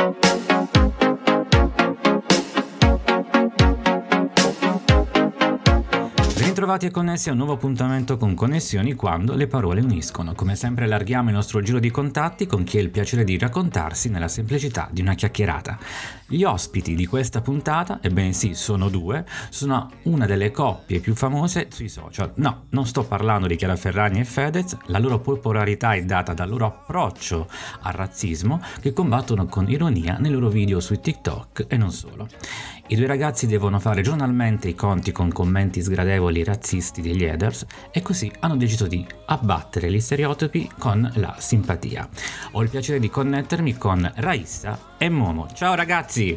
Thank you. Bentrovati e connessi a un nuovo appuntamento con Connessioni quando le parole uniscono. Come sempre allarghiamo il nostro giro di contatti con chi ha il piacere di raccontarsi nella semplicità di una chiacchierata. Gli ospiti di questa puntata, ebbene sì, sono due, sono una delle coppie più famose sui social. No, non sto parlando di Chiara Ferragni e Fedez, la loro popolarità è data dal loro approccio al razzismo che combattono con ironia nei loro video su TikTok e non solo. I due ragazzi devono fare giornalmente i conti con commenti sgradevoli razzisti degli haters e così hanno deciso di abbattere gli stereotipi con la simpatia. Ho il piacere di connettermi con Raissa e Momo. Ciao ragazzi!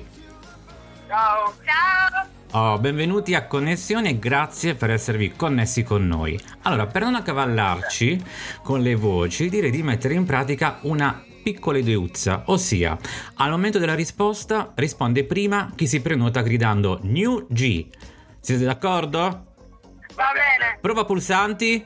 Ciao! Ciao! Oh, benvenuti a Connessione e grazie per esservi connessi con noi. Allora, per non accavallarci con le voci, direi di mettere in pratica una piccola ideuzza, ossia al momento della risposta risponde prima chi si prenota gridando New G. Siete d'accordo? Va bene! Prova pulsanti.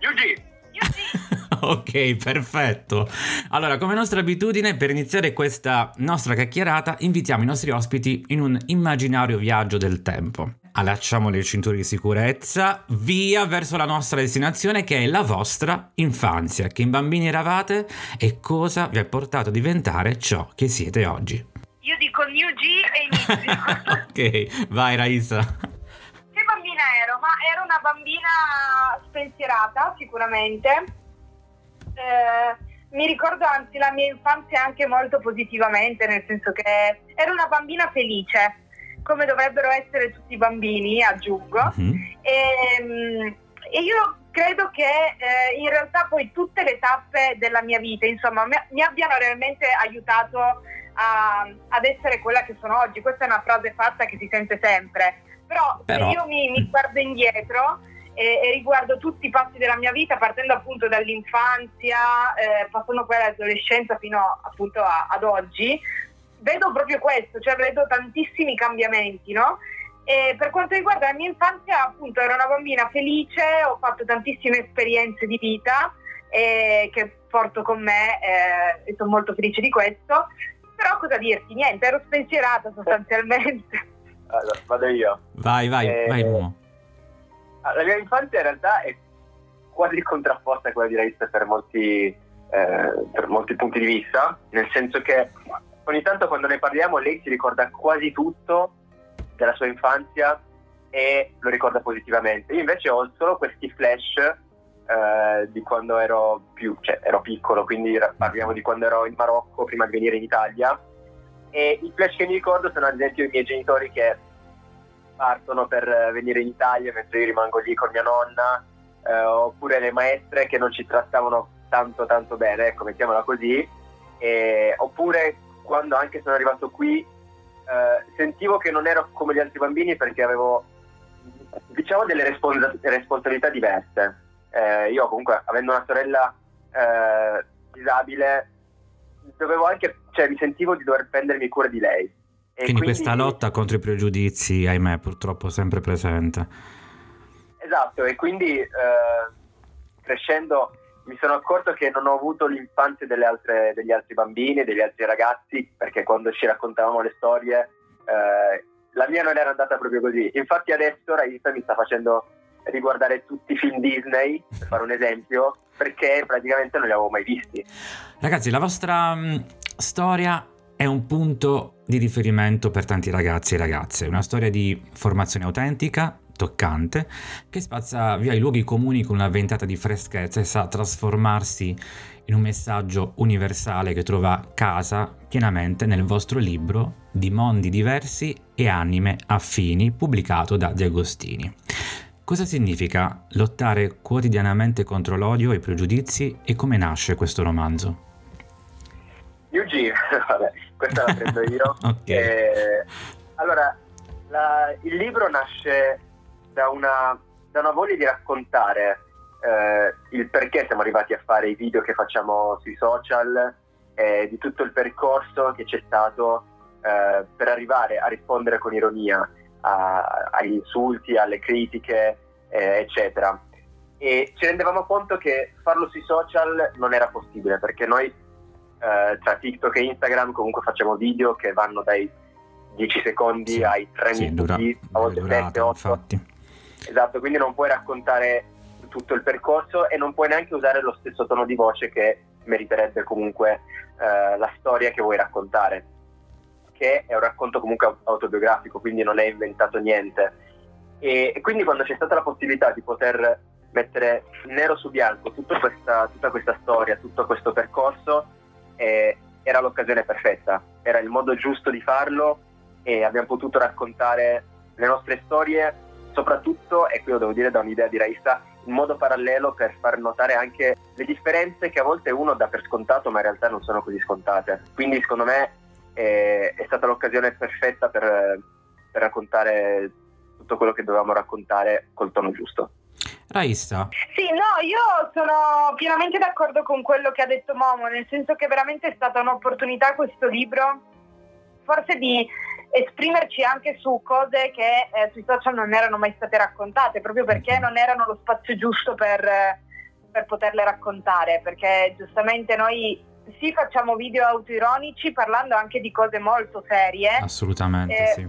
Yugi! ok, perfetto. Allora, come nostra abitudine, per iniziare questa nostra chiacchierata, invitiamo i nostri ospiti in un immaginario viaggio del tempo. Allacciamo le cinture di sicurezza, via verso la nostra destinazione che è la vostra infanzia. Che bambini eravate e cosa vi ha portato a diventare ciò che siete oggi? Io dico New G e inizio. ok, vai Raisa. Che bambina ero? Ma ero una bambina spensierata sicuramente. Eh, mi ricordo anzi la mia infanzia anche molto positivamente, nel senso che ero una bambina felice come dovrebbero essere tutti i bambini, aggiungo. Mm-hmm. E, e, io credo che eh, in realtà poi tutte le tappe della mia vita, insomma, mi, mi abbiano realmente aiutato a, ad essere quella che sono oggi. Questa è una frase fatta che si sente sempre, però, però... se io mi, mi guardo indietro e, e, riguardo tutti i passi della mia vita, partendo appunto dall'infanzia, eh, passando poi all'adolescenza fino appunto a, ad oggi, vedo proprio questo, cioè vedo tantissimi cambiamenti, no? E per quanto riguarda la mia infanzia, appunto, ero una bambina felice, ho fatto tantissime esperienze di vita eh, che porto con me eh, e sono molto felice di questo. Però cosa dirti? Niente, ero spensierata sostanzialmente. Allora, vado io. Vai, vai, eh, vai. Mo. La mia infanzia in realtà è quasi contrapposta a quella di Raissa per molti, eh, per molti punti di vista, nel senso che ogni tanto quando ne parliamo lei si ricorda quasi tutto della sua infanzia e lo ricorda positivamente. Io invece ho solo questi flash eh, di quando ero più, cioè ero piccolo, quindi parliamo di quando ero in Marocco prima di venire in Italia. E i flash che mi ricordo sono ad esempio i miei genitori che partono per venire in Italia mentre io rimango lì con mia nonna, eh, oppure le maestre che non ci trattavano tanto tanto bene, ecco, mettiamola così, e, oppure quando anche sono arrivato qui eh, sentivo che non ero come gli altri bambini perché avevo diciamo delle respons- responsabilità diverse. Eh, io comunque avendo una sorella eh, disabile dovevo anche, cioè mi sentivo di dover prendermi cura di lei. Quindi, quindi, questa lotta contro i pregiudizi, ahimè, purtroppo sempre presente. Esatto, e quindi eh, crescendo mi sono accorto che non ho avuto l'infanzia altre, degli altri bambini, degli altri ragazzi, perché quando ci raccontavamo le storie, eh, la mia non era andata proprio così. Infatti adesso Raisa mi sta facendo riguardare tutti i film Disney, per fare un esempio, perché praticamente non li avevo mai visti. Ragazzi, la vostra mh, mm, storia è un punto di riferimento per tanti ragazzi e ragazze, una storia di formazione autentica, toccante, che spazza via i luoghi comuni con una ventata di freschezza e sa trasformarsi in un messaggio universale che trova casa pienamente nel vostro libro di mondi diversi e anime affini pubblicato da De Agostini. Cosa significa lottare quotidianamente contro l'odio e i pregiudizi e come nasce questo romanzo? Yuji, vabbè, questa la prendo io. okay. eh, allora, la, il libro nasce da una, da una voglia di raccontare eh, il perché siamo arrivati a fare i video che facciamo sui social, eh, di tutto il percorso che c'è stato eh, per arrivare a rispondere con ironia a, agli insulti, alle critiche, eh, eccetera. E ci rendevamo conto che farlo sui social non era possibile perché noi eh, tra TikTok e Instagram comunque facciamo video che vanno dai 10 secondi Sì, ai 3 sì, minuti, dura- a volte durata, 7, 8. infatti. Esatto, quindi non puoi raccontare tutto il percorso e non puoi neanche usare lo stesso tono di voce che meriterebbe comunque eh, la storia che vuoi raccontare, che è un racconto comunque au- autobiografico, quindi non è inventato niente. E, e quindi quando c'è stata la possibilità di poter mettere nero su bianco tutta questa, tutta questa storia, tutto questo percorso, eh, era l'occasione perfetta, era il modo giusto di farlo e abbiamo potuto raccontare le nostre storie soprattutto, e qui lo devo dire da un'idea di Raissa, in modo parallelo per far notare anche le differenze che a volte uno dà per scontato, ma in realtà non sono così scontate. Quindi secondo me eh, è stata l'occasione perfetta per, per raccontare tutto quello che dovevamo raccontare col tono giusto. Raissa, Sì, no, io sono pienamente d'accordo con quello che ha detto Momo, nel senso che veramente è stata un'opportunità questo libro, forse di esprimerci anche su cose che eh, sui social non erano mai state raccontate, proprio perché non erano lo spazio giusto per, eh, per poterle raccontare, perché giustamente noi sì facciamo video autoironici parlando anche di cose molto serie, assolutamente Eh, sì.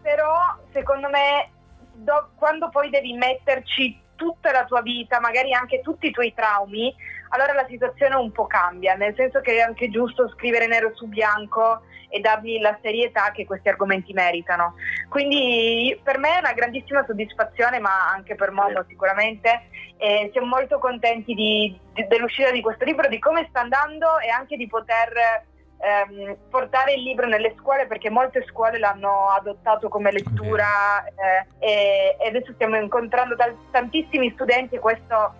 però secondo me do- quando poi devi metterci tutta la tua vita, magari anche tutti i tuoi traumi, allora la situazione un po' cambia, nel senso che è anche giusto scrivere nero su bianco e dargli la serietà che questi argomenti meritano. Quindi per me è una grandissima soddisfazione, ma anche per Momo sicuramente. E siamo molto contenti di- di- dell'uscita di questo libro, di come sta andando e anche di poter ehm, portare il libro nelle scuole perché molte scuole l'hanno adottato come lettura eh, e, e adesso stiamo incontrando tantissimi studenti e questo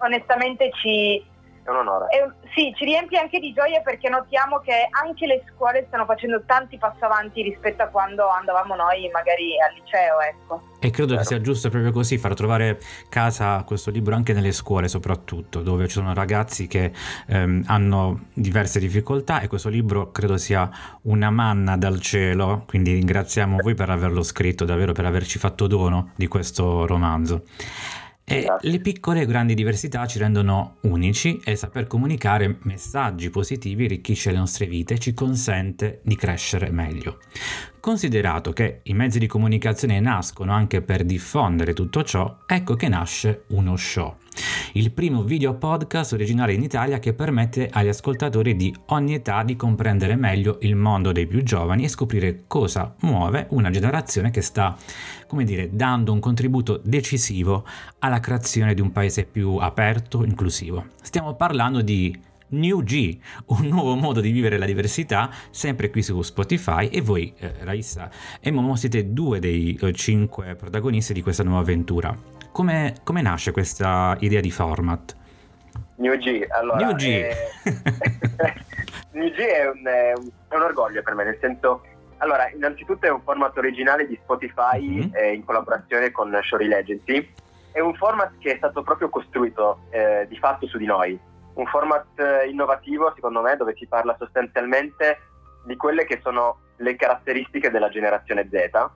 onestamente ci, È un onore. è sì, ci riempie anche di gioia perché notiamo che anche le scuole stanno facendo tanti passi avanti rispetto a quando andavamo noi magari al liceo. Ecco. E credo che Vero. sia giusto proprio così, far trovare casa a questo libro anche nelle scuole soprattutto, dove ci sono ragazzi che ehm, hanno diverse difficoltà e questo libro credo sia una manna dal cielo, quindi ringraziamo voi per averlo scritto, davvero per averci fatto dono di questo romanzo. E le piccole e grandi diversità ci rendono unici e saper comunicare messaggi positivi arricchisce le nostre vite e ci consente di crescere meglio. Considerato che i mezzi di comunicazione nascono anche per diffondere tutto ciò, ecco che nasce uno show. Il primo video podcast originale in Italia che permette agli ascoltatori di ogni età di comprendere meglio il mondo dei più giovani e scoprire cosa muove una generazione che sta, come dire, dando un contributo decisivo alla creazione di un paese più aperto, inclusivo. Stiamo parlando di New G, un nuovo modo di vivere la diversità, sempre qui su Spotify e voi, eh, Raissa e Momo, siete due dei eh, cinque protagonisti di questa nuova avventura. Come, come nasce questa idea di format? New G, allora, New G. eh, New G è un, è un- è un orgoglio per me, nel senso, allora, innanzitutto è un format originale di Spotify Mhm. eh, in collaborazione con Showreel Agency. È un format che è stato proprio costruito eh, di fatto su di noi. Un format eh, innovativo, secondo me, dove si parla sostanzialmente di quelle che sono le caratteristiche della generazione Z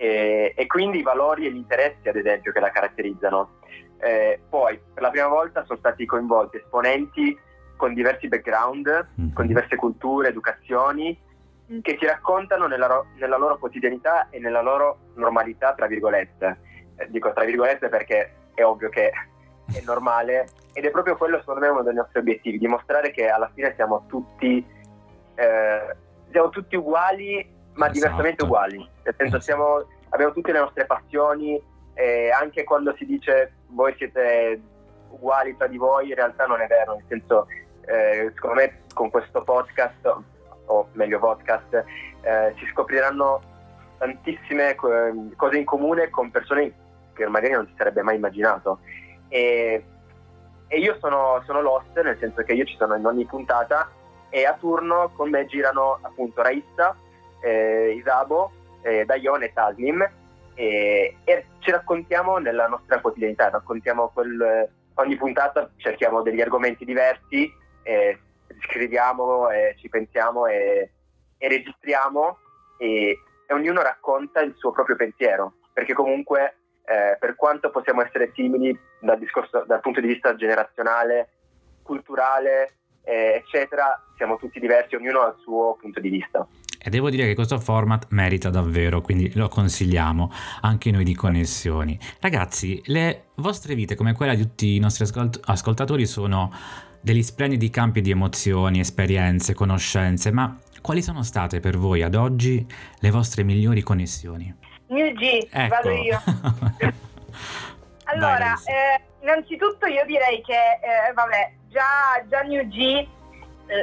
e, e quindi i valori e gli interessi, ad esempio, che la caratterizzano. Eh, poi, per la prima volta sono stati coinvolti esponenti con diversi background, Mhm. con diverse culture, educazioni, che ci raccontano nella, ro- nella loro quotidianità e nella loro normalità, tra virgolette. Eh, dico tra virgolette perché è ovvio che è normale ed è proprio quello, secondo me, uno dei nostri obiettivi, dimostrare che alla fine siamo tutti, eh, siamo tutti uguali, ma Esatto. diversamente uguali. Nel senso, Esatto. siamo- abbiamo tutte le nostre passioni, e anche quando si dice voi siete uguali tra di voi, in realtà non è vero, nel senso, eh, secondo me con questo podcast, o meglio podcast, eh, si scopriranno tantissime co- cose in comune con persone che magari non si sarebbe mai immaginato. E, e io sono, sono l'host, nel senso che io ci sono in ogni puntata e a turno con me girano appunto Raissa, eh, Isabo, eh, Dayon e Tasnim e, e ci raccontiamo nella nostra quotidianità, raccontiamo quel, ogni puntata cerchiamo degli argomenti diversi, e scriviamo, ci pensiamo e, e registriamo e, e ognuno racconta il suo proprio pensiero, perché comunque eh, per quanto possiamo essere simili dal, discorso, dal punto di vista generazionale, culturale, eh, eccetera, siamo tutti diversi, ognuno ha il suo punto di vista. E devo dire che questo format merita davvero, quindi lo consigliamo anche noi di Connessioni. Ragazzi, le vostre vite, come quella di tutti i nostri ascolt- ascoltatori, sono degli splendidi campi di emozioni, esperienze, conoscenze, ma quali sono state per voi ad oggi le vostre migliori connessioni? New G, Ecco. vado io. allora, Larissa. eh, innanzitutto io direi che, eh, vabbè, già, già New G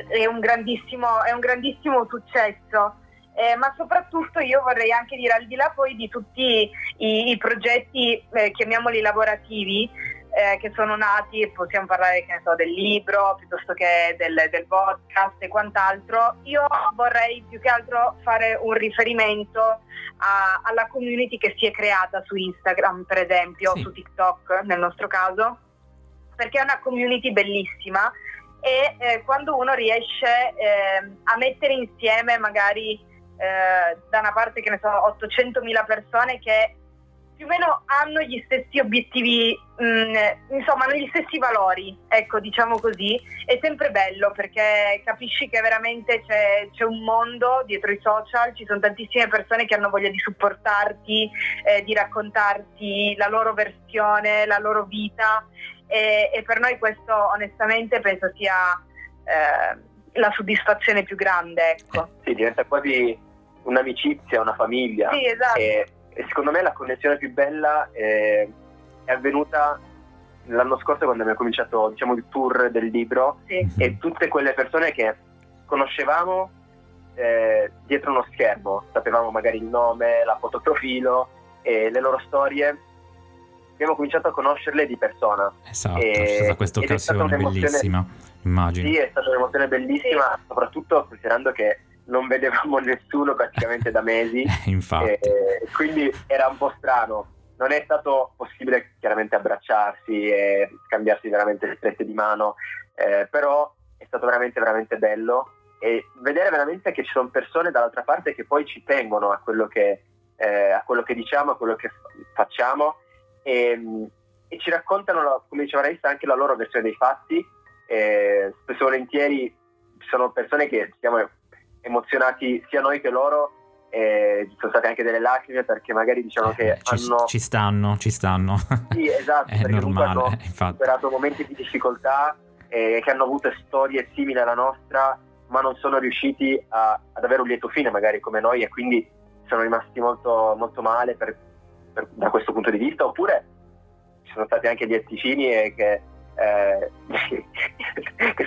è, un grandissimo, è un grandissimo successo. Eh, ma soprattutto io vorrei anche dire al di là poi di tutti i, i progetti, eh, chiamiamoli lavorativi, eh, che sono nati, possiamo parlare che ne so, del libro piuttosto che del, del podcast e quant'altro, io vorrei più che altro fare un riferimento a- alla community che si è creata su Instagram, per esempio, Sì. su TikTok nel nostro caso, perché è una community bellissima e eh, quando uno riesce eh, a mettere insieme magari eh, da una parte che ne so 800.000 persone che più o meno hanno gli stessi obiettivi, mh, insomma hanno gli stessi valori, ecco diciamo così, è sempre bello perché capisci che veramente c'è, c'è un mondo dietro i social, ci sono tantissime persone che hanno voglia di supportarti, eh, di raccontarti la loro versione, la loro vita e, e per noi questo onestamente penso sia eh, la soddisfazione più grande. Ecco. Sì, diventa quasi un'amicizia, una famiglia. Sì, esatto. E, e secondo me la connessione più bella è, è avvenuta l'anno scorso quando abbiamo cominciato diciamo, il tour del libro Sì. e tutte quelle persone che conoscevamo eh, dietro uno schermo, sapevamo magari il nome, la fotoprofilo e le loro storie, abbiamo cominciato a conoscerle di persona. Esatto, E- c'è stata questa è occasione bellissima, immagino. Sì, è stata un'emozione bellissima, soprattutto considerando che non vedevamo nessuno praticamente da mesi. Infatti. Eh, quindi era un po' strano. Non è stato possibile chiaramente abbracciarsi e scambiarsi veramente strette di mano, eh, però è stato veramente veramente bello e vedere veramente che ci sono persone dall'altra parte che poi ci tengono a quello che, eh, a quello che diciamo, a quello che facciamo e, e ci raccontano, come diceva Raissa, anche la loro versione dei fatti. Eh, spesso e volentieri ci sono persone che siamo emozionati sia noi che loro e ci sono state anche delle lacrime perché magari diciamo che Eh, ci, hanno ci stanno, ci stanno. sì, esatto, È normale, hanno eh, infatti. superato momenti di difficoltà e che hanno avuto storie simili alla nostra ma non sono riusciti a- ad avere un lieto fine magari come noi e quindi sono rimasti molto, molto male per- per- da questo punto di vista oppure ci sono stati anche lieti fini e che, eh, che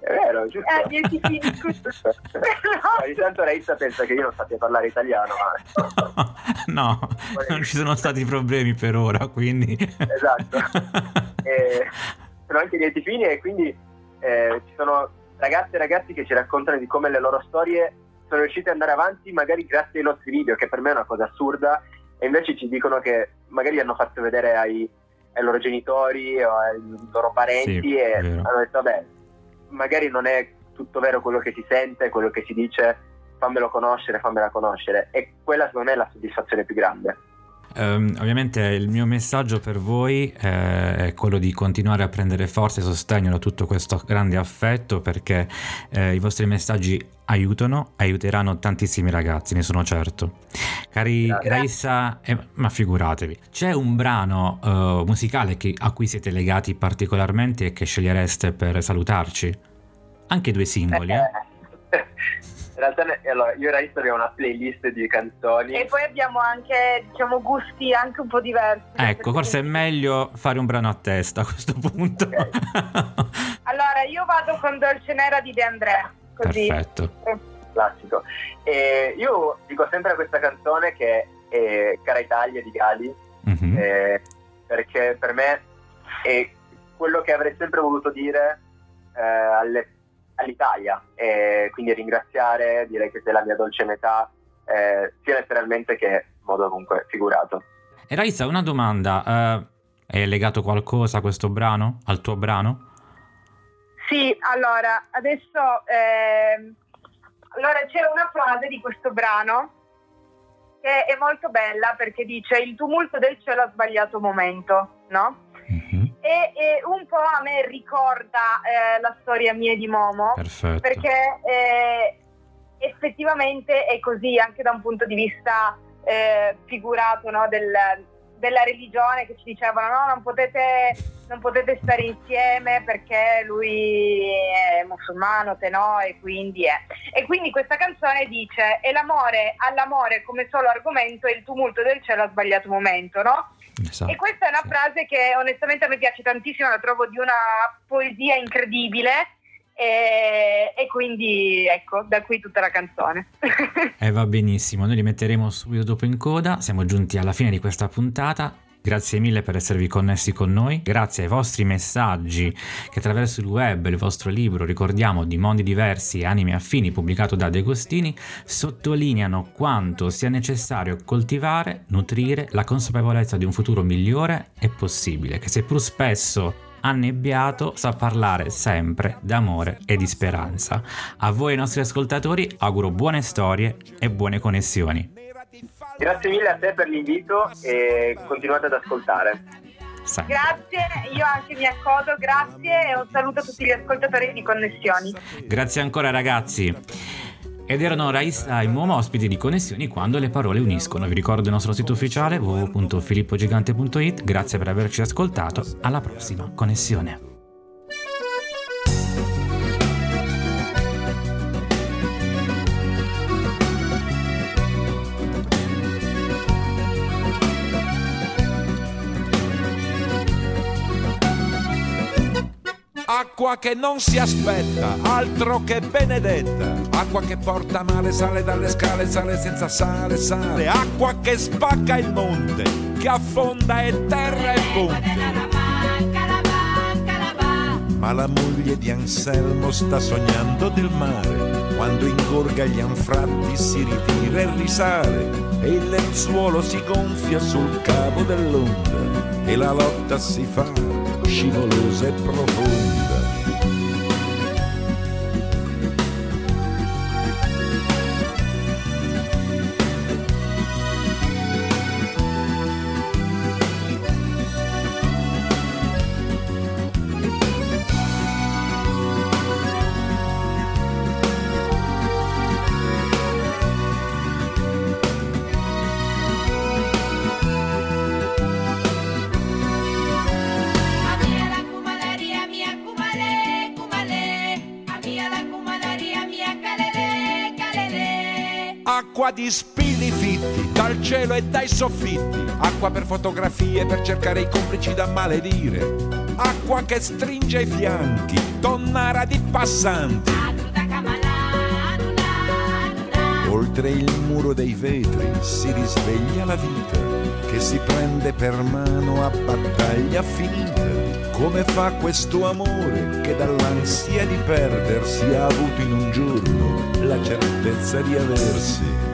è vero giusto Eh, lieti fini, scusa. ogni tanto Raissa pensa che io non sappia parlare italiano ma no, non ci sono stati problemi per ora, quindi... Esatto. Eh, sono anche lieti fini e quindi eh, ci sono ragazze e ragazzi che ci raccontano di come le loro storie sono riuscite ad andare avanti magari grazie ai nostri video, che per me è una cosa assurda, e invece ci dicono che magari hanno fatto vedere ai, ai loro genitori o ai loro parenti Sì, e hanno detto vabbè, magari non è tutto vero quello che si sente, quello che si dice, fammelo conoscere, fammela conoscere. E quella secondo me è la soddisfazione più grande. Ehm, ovviamente il mio messaggio per voi eh, è quello di continuare a prendere forza e sostegno da tutto questo grande affetto perché eh, i vostri messaggi aiutano, aiuteranno tantissimi ragazzi, ne sono certo. Cari Grazie. Raissa, eh, ma figuratevi, c'è un brano eh, musicale che- a cui siete legati particolarmente e che scegliereste per salutarci? Anche due singoli, eh? In realtà allora, io e Raissa abbiamo una playlist di canzoni. E poi abbiamo anche, diciamo, gusti anche un po' diversi. Ecco, forse è meglio fare un brano a testa a questo punto. Allora, io vado con Dolce Nera di De André. Così. Perfetto. classico. E io dico sempre questa canzone che è Cara Italia di Gali, Mhm. eh, perché per me è quello che avrei sempre voluto dire eh, alle- all'Italia, e quindi ringraziare, dire che sei la mia dolce metà, eh, sia letteralmente che in modo comunque figurato. E Raissa, una domanda. eh, è legato qualcosa a questo brano? Al tuo brano? Sì, allora, adesso ehm, allora c'è una frase di questo brano che è molto bella perché dice il tumulto del cielo ha sbagliato momento, no? E, e, un po' a me ricorda eh, la storia mia di Momo. Perfetto. Perché eh, effettivamente è così anche da un punto di vista eh, figurato no, del, della religione che ci dicevano no, non potete, non potete stare insieme perché lui è musulmano, te no, e quindi è. E quindi questa canzone dice e l'amore all'amore come solo argomento e il tumulto del cielo ha sbagliato momento, no? Esatto, e questa è una sì. frase che onestamente a me piace tantissimo, la trovo di una poesia incredibile e, e, quindi ecco, da qui tutta la canzone. e eh, va benissimo, noi li metteremo subito dopo in coda, siamo giunti alla fine di questa puntata. Grazie mille per esservi connessi con noi, grazie ai vostri messaggi che attraverso il web, il vostro libro, ricordiamo, di mondi diversi e anime affini, pubblicato da De Agostini, sottolineano quanto sia necessario coltivare, nutrire la consapevolezza di un futuro migliore e possibile, che seppur spesso annebbiato sa parlare sempre d'amore e di speranza. A voi nostri ascoltatori auguro buone storie e buone connessioni. Grazie mille a te per l'invito e continuate ad ascoltare. Sempre. Grazie, io anche mi accodo, grazie e un saluto a tutti gli ascoltatori di Connessioni. Grazie ancora ragazzi. Ed erano Raissa e Momo ospiti di Connessioni quando le parole uniscono. Vi ricordo il nostro sito ufficiale www.filippogigante.it. Grazie per averci ascoltato. Alla prossima Connessione. Acqua che non si aspetta, altro che benedetta. Acqua che porta male, sale dalle scale, sale senza sale, sale. Acqua che spacca il monte, che affonda e terra e ponte. Ma la moglie di Anselmo sta sognando del mare. Quando ingorga gli anfratti si ritira e risale. E il lenzuolo si gonfia sul cavo dell'onda. E la lotta si fa scivolosa e profonda. Di spilli fitti dal cielo e dai soffitti, acqua per fotografie per cercare i complici da maledire, acqua che stringe i fianchi, tonnara di passanti. Oltre il muro dei vetri si risveglia la vita che si prende per mano a battaglia finita. Come fa questo amore che dall'ansia di perdersi ha avuto in un giorno la certezza di aversi?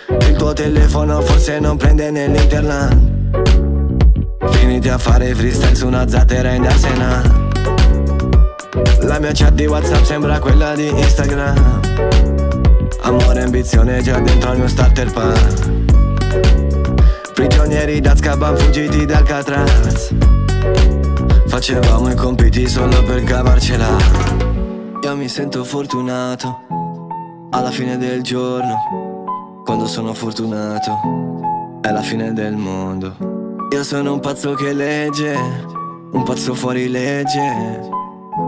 Il tuo telefono forse non prende nell'internet Finiti a fare freestyle su una zattera in Arsena. La mia chat di Whatsapp sembra quella di Instagram. Amore e ambizione già dentro al mio starter pan Prigionieri d'Azkaban fuggiti dal Catraz. Facevamo i compiti solo per cavarcela. Io mi sento fortunato Alla fine del giorno Quando sono fortunato È la fine del mondo io sono un pazzo che legge un pazzo fuori legge,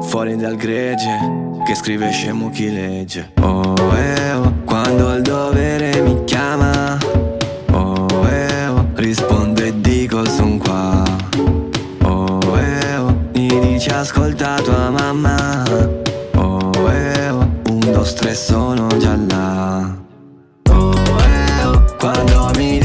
fuori dal gregge, che scrive scemo chi legge. Oh, eh, oh, quando il dovere mi chiama, oh, eh, oh, rispondo e dico son qua. Oh, eh, oh, mi dice ascolta tua mamma, oh, eh, oh, un, due, tre sono già là. Oh, eh, oh,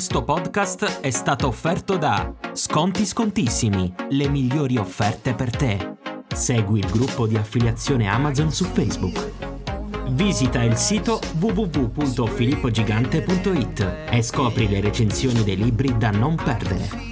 Questo podcast è stato offerto da Sconti Scontissimi, le migliori offerte per te. Segui il gruppo di affiliazione Amazon su Facebook. Visita il sito www.filippogigante.it e scopri le recensioni dei libri da non perdere.